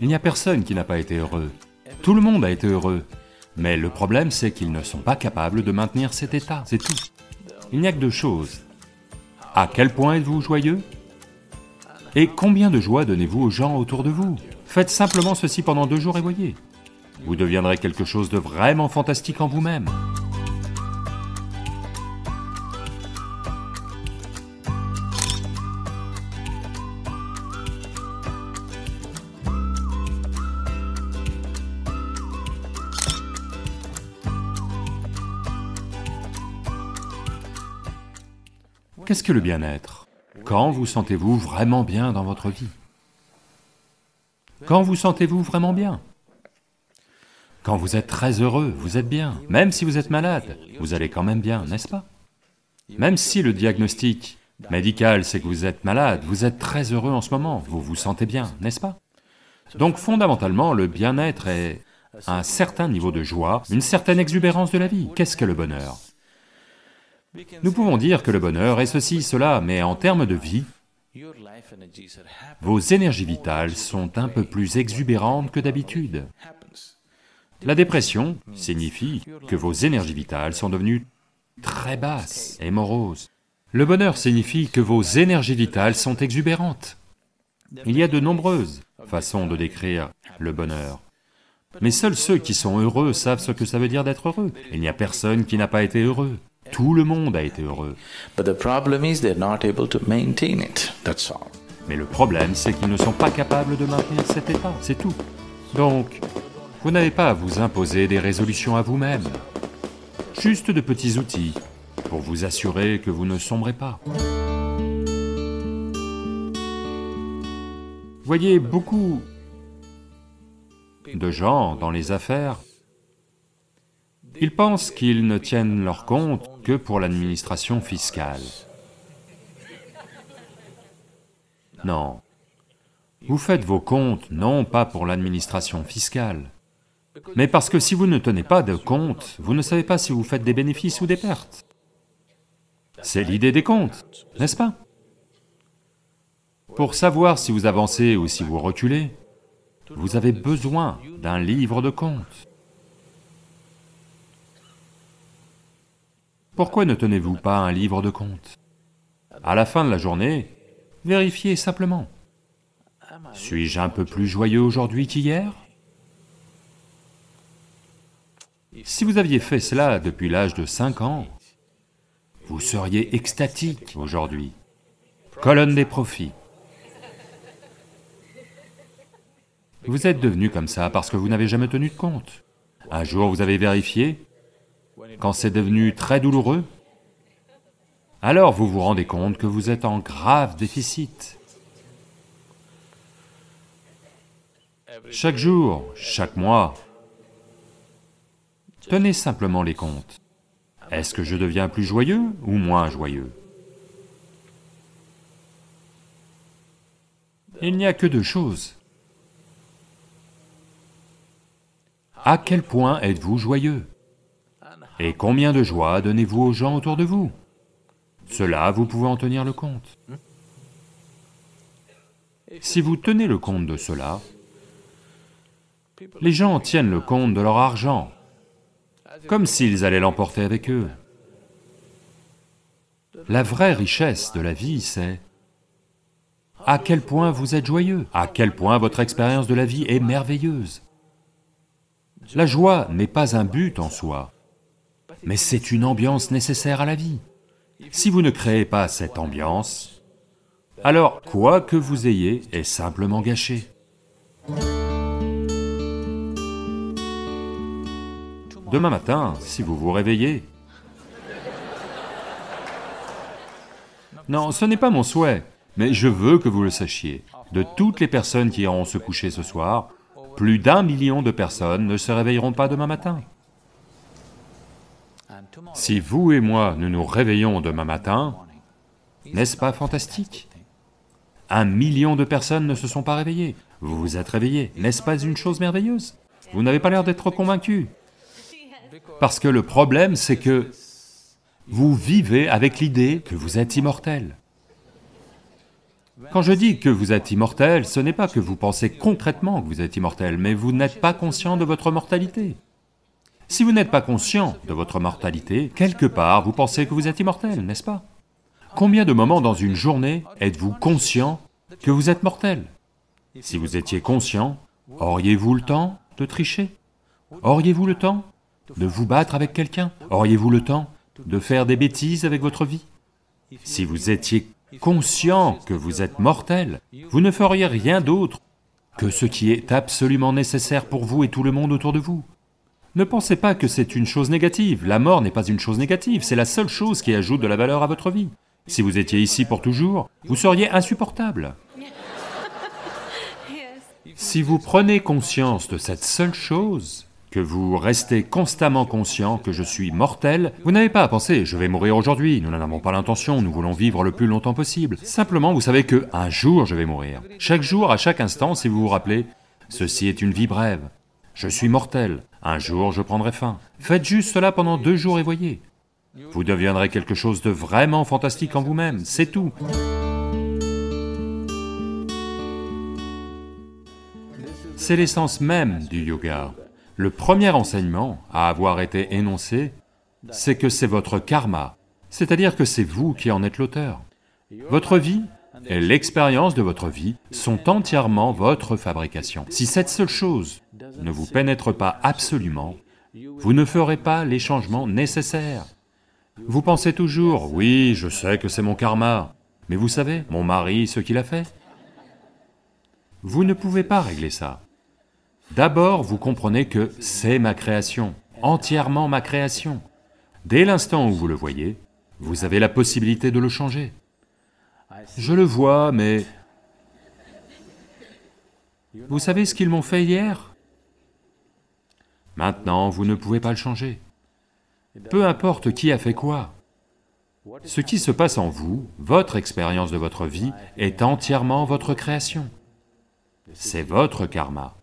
Il n'y a personne qui n'a pas été heureux. Tout le monde a été heureux. Mais le problème, c'est qu'ils ne sont pas capables de maintenir cet état, c'est tout. Il n'y a que deux choses. À quel point êtes-vous joyeux? Et combien de joie donnez-vous aux gens autour de vous? Faites simplement ceci pendant deux jours et voyez. Vous deviendrez quelque chose de vraiment fantastique en vous-même. Qu'est-ce que le bien-être? Quand vous sentez-vous vraiment bien dans votre vie? Quand vous sentez-vous vraiment bien? Quand vous êtes très heureux, vous êtes bien. Même si vous êtes malade, vous allez quand même bien, n'est-ce pas? Même si le diagnostic médical c'est que vous êtes malade, vous êtes très heureux en ce moment, vous vous sentez bien, n'est-ce pas? Donc fondamentalement, le bien-être est un certain niveau de joie, une certaine exubérance de la vie. Qu'est-ce que le bonheur? Nous pouvons dire que le bonheur est ceci, cela, mais en termes de vie, vos énergies vitales sont un peu plus exubérantes que d'habitude. La dépression signifie que vos énergies vitales sont devenues très basses et moroses. Le bonheur signifie que vos énergies vitales sont exubérantes. Il y a de nombreuses façons de décrire le bonheur. Mais seuls ceux qui sont heureux savent ce que ça veut dire d'être heureux. Il n'y a personne qui n'a pas été heureux. Tout le monde a été heureux. But the problem is they're not able to maintain it. That's all. Mais le problème, c'est qu'ils ne sont pas capables de maintenir cet état, c'est tout. Donc, vous n'avez pas à vous imposer des résolutions à vous-même. Juste de petits outils pour vous assurer que vous ne sombrez pas. Voyez, beaucoup de gens dans les affaires ils pensent qu'ils ne tiennent leur compte que pour l'administration fiscale. Non. Vous faites vos comptes non pas pour l'administration fiscale, mais parce que si vous ne tenez pas de compte, vous ne savez pas si vous faites des bénéfices ou des pertes. C'est l'idée des comptes, n'est-ce pas? Pour savoir si vous avancez ou si vous reculez, vous avez besoin d'un livre de comptes. Pourquoi ne tenez-vous pas un livre de compte? À la fin de la journée, vérifiez simplement. Suis-je un peu plus joyeux aujourd'hui qu'hier? Si vous aviez fait cela depuis l'âge de 5 ans, vous seriez extatique aujourd'hui. Colonne des profits. Vous êtes devenu comme ça parce que vous n'avez jamais tenu de compte. Un jour vous avez vérifié, quand c'est devenu très douloureux, alors vous vous rendez compte que vous êtes en grave déficit. Chaque jour, chaque mois, tenez simplement les comptes. Est-ce que je deviens plus joyeux ou moins joyeux? Il n'y a que deux choses. À quel point êtes-vous joyeux? Et combien de joie donnez-vous aux gens autour de vous? Cela, vous pouvez en tenir le compte. Si vous tenez le compte de cela, les gens tiennent le compte de leur argent, comme s'ils allaient l'emporter avec eux. La vraie richesse de la vie, c'est à quel point vous êtes joyeux, à quel point votre expérience de la vie est merveilleuse. La joie n'est pas un but en soi, mais c'est une ambiance nécessaire à la vie. Si vous ne créez pas cette ambiance, alors quoi que vous ayez est simplement gâché. Demain matin, si vous vous réveillez... Non, ce n'est pas mon souhait, mais je veux que vous le sachiez. De toutes les personnes qui iront se coucher ce soir, plus d'un million de personnes ne se réveilleront pas demain matin. Si vous et moi, nous nous réveillons demain matin, n'est-ce pas fantastique? Un million de personnes ne se sont pas réveillées. Vous vous êtes réveillés, n'est-ce pas une chose merveilleuse? Vous n'avez pas l'air d'être convaincu. Parce que le problème, c'est que vous vivez avec l'idée que vous êtes immortel. Quand je dis que vous êtes immortel, ce n'est pas que vous pensez concrètement que vous êtes immortel, mais vous n'êtes pas conscient de votre mortalité. Si vous n'êtes pas conscient de votre mortalité, quelque part vous pensez que vous êtes immortel, n'est-ce pas? Combien de moments dans une journée êtes-vous conscient que vous êtes mortel? Si vous étiez conscient, auriez-vous le temps de tricher? Auriez-vous le temps de vous battre avec quelqu'un? Auriez-vous le temps de faire des bêtises avec votre vie? Si vous étiez conscient que vous êtes mortel, vous ne feriez rien d'autre que ce qui est absolument nécessaire pour vous et tout le monde autour de vous. Ne pensez pas que c'est une chose négative, la mort n'est pas une chose négative, c'est la seule chose qui ajoute de la valeur à votre vie. Si vous étiez ici pour toujours, vous seriez insupportable. Si vous prenez conscience de cette seule chose, que vous restez constamment conscient que je suis mortel, vous n'avez pas à penser « je vais mourir aujourd'hui », nous n'en avons pas l'intention, nous voulons vivre le plus longtemps possible. Simplement, vous savez que un jour je vais mourir. Chaque jour, à chaque instant, si vous vous rappelez, ceci est une vie brève. Je suis mortel, un jour je prendrai fin. Faites juste cela pendant deux jours et voyez. Vous deviendrez quelque chose de vraiment fantastique en vous-même, c'est tout. C'est l'essence même du yoga. Le premier enseignement à avoir été énoncé, c'est que c'est votre karma, c'est-à-dire que c'est vous qui en êtes l'auteur. Votre vie et l'expérience de votre vie sont entièrement votre fabrication. Si cette seule chose ne vous pénètre pas absolument, vous ne ferez pas les changements nécessaires. Vous pensez toujours, oui, je sais que c'est mon karma, mais vous savez, mon mari, ce qu'il a fait Vous ne pouvez pas régler ça. D'abord, vous comprenez que c'est ma création, entièrement ma création. Dès l'instant où vous le voyez, vous avez la possibilité de le changer. Je le vois, mais... Vous savez ce qu'ils m'ont fait hier? Maintenant, vous ne pouvez pas le changer. Peu importe qui a fait quoi. Ce qui se passe en vous, votre expérience de votre vie, est entièrement votre création. C'est votre karma.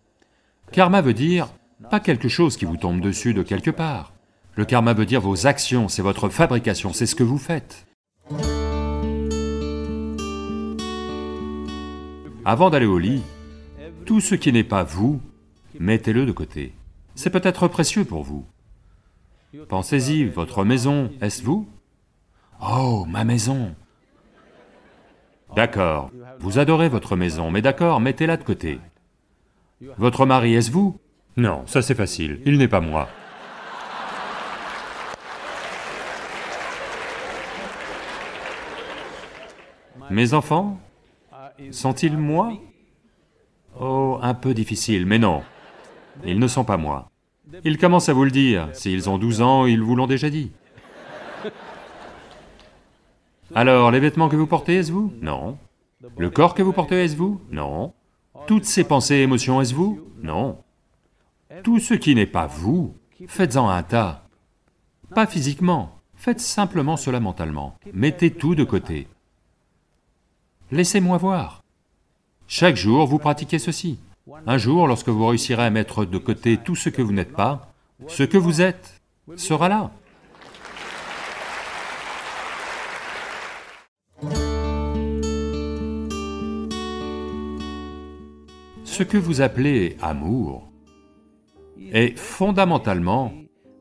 Karma veut dire pas quelque chose qui vous tombe dessus de quelque part. Le karma veut dire vos actions, c'est votre fabrication, c'est ce que vous faites. Avant d'aller au lit, tout ce qui n'est pas vous, mettez-le de côté. C'est peut-être précieux pour vous. Pensez-y, votre maison, est-ce vous? Oh, ma maison D'accord, vous adorez votre maison, mais d'accord, mettez-la de côté. Votre mari, est-ce vous? Non, ça c'est facile, il n'est pas moi. Mes enfants? Sont-ils moi? Oh, un peu difficile, mais non. Ils ne sont pas moi. Ils commencent à vous le dire, s'ils ont 12 ans, ils vous l'ont déjà dit. Alors, les vêtements que vous portez, est-ce vous? Non. Le corps que vous portez, est-ce vous? Non. Toutes ces pensées et émotions, est-ce vous? Non. Tout ce qui n'est pas vous, faites-en un tas. Pas physiquement, faites simplement cela mentalement. Mettez tout de côté. Laissez-moi voir. Chaque jour, vous pratiquez ceci. Un jour, lorsque vous réussirez à mettre de côté tout ce que vous n'êtes pas, ce que vous êtes sera là. Ce que vous appelez amour est fondamentalement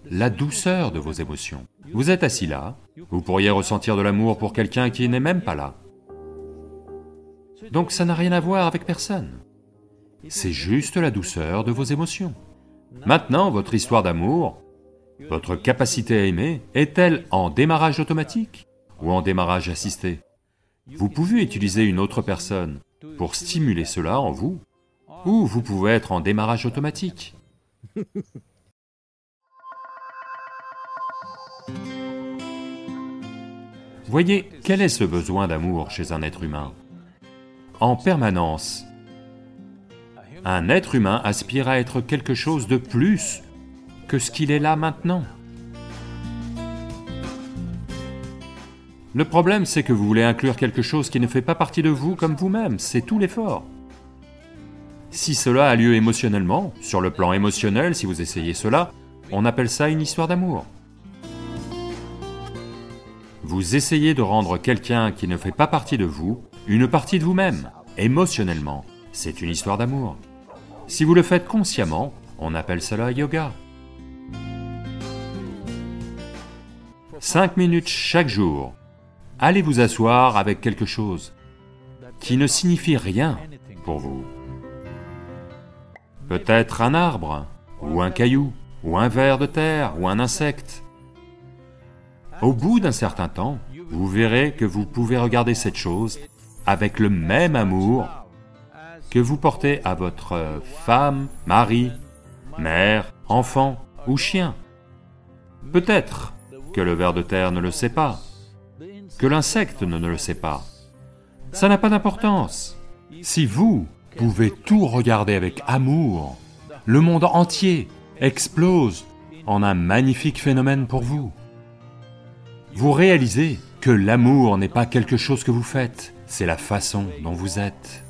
la douceur de vos émotions. Vous êtes assis là, vous pourriez ressentir de l'amour pour quelqu'un qui n'est même pas là. Donc ça n'a rien à voir avec personne. C'est juste la douceur de vos émotions. Maintenant, votre histoire d'amour, votre capacité à aimer, est-elle en démarrage automatique ou en démarrage assisté? Vous pouvez utiliser une autre personne pour stimuler cela en vous ou vous pouvez être en démarrage automatique. Voyez, quel est ce besoin d'amour chez un être humain? En permanence, un être humain aspire à être quelque chose de plus que ce qu'il est là maintenant. Le problème, c'est que vous voulez inclure quelque chose qui ne fait pas partie de vous comme vous-même, c'est tout l'effort. Si cela a lieu émotionnellement, sur le plan émotionnel, si vous essayez cela, on appelle ça une histoire d'amour. Vous essayez de rendre quelqu'un qui ne fait pas partie de vous une partie de vous-même, émotionnellement. C'est une histoire d'amour. Si vous le faites consciemment, on appelle cela yoga. Cinq minutes chaque jour, allez vous asseoir avec quelque chose qui ne signifie rien pour vous. Peut-être un arbre, ou un caillou, ou un ver de terre, ou un insecte. Au bout d'un certain temps, vous verrez que vous pouvez regarder cette chose avec le même amour que vous portez à votre femme, mari, mère, enfant ou chien. Peut-être que le ver de terre ne le sait pas, que l'insecte ne le sait pas. Ça n'a pas d'importance. Si vous pouvez tout regarder avec amour, le monde entier explose en un magnifique phénomène pour vous. Vous réalisez que l'amour n'est pas quelque chose que vous faites, c'est la façon dont vous êtes.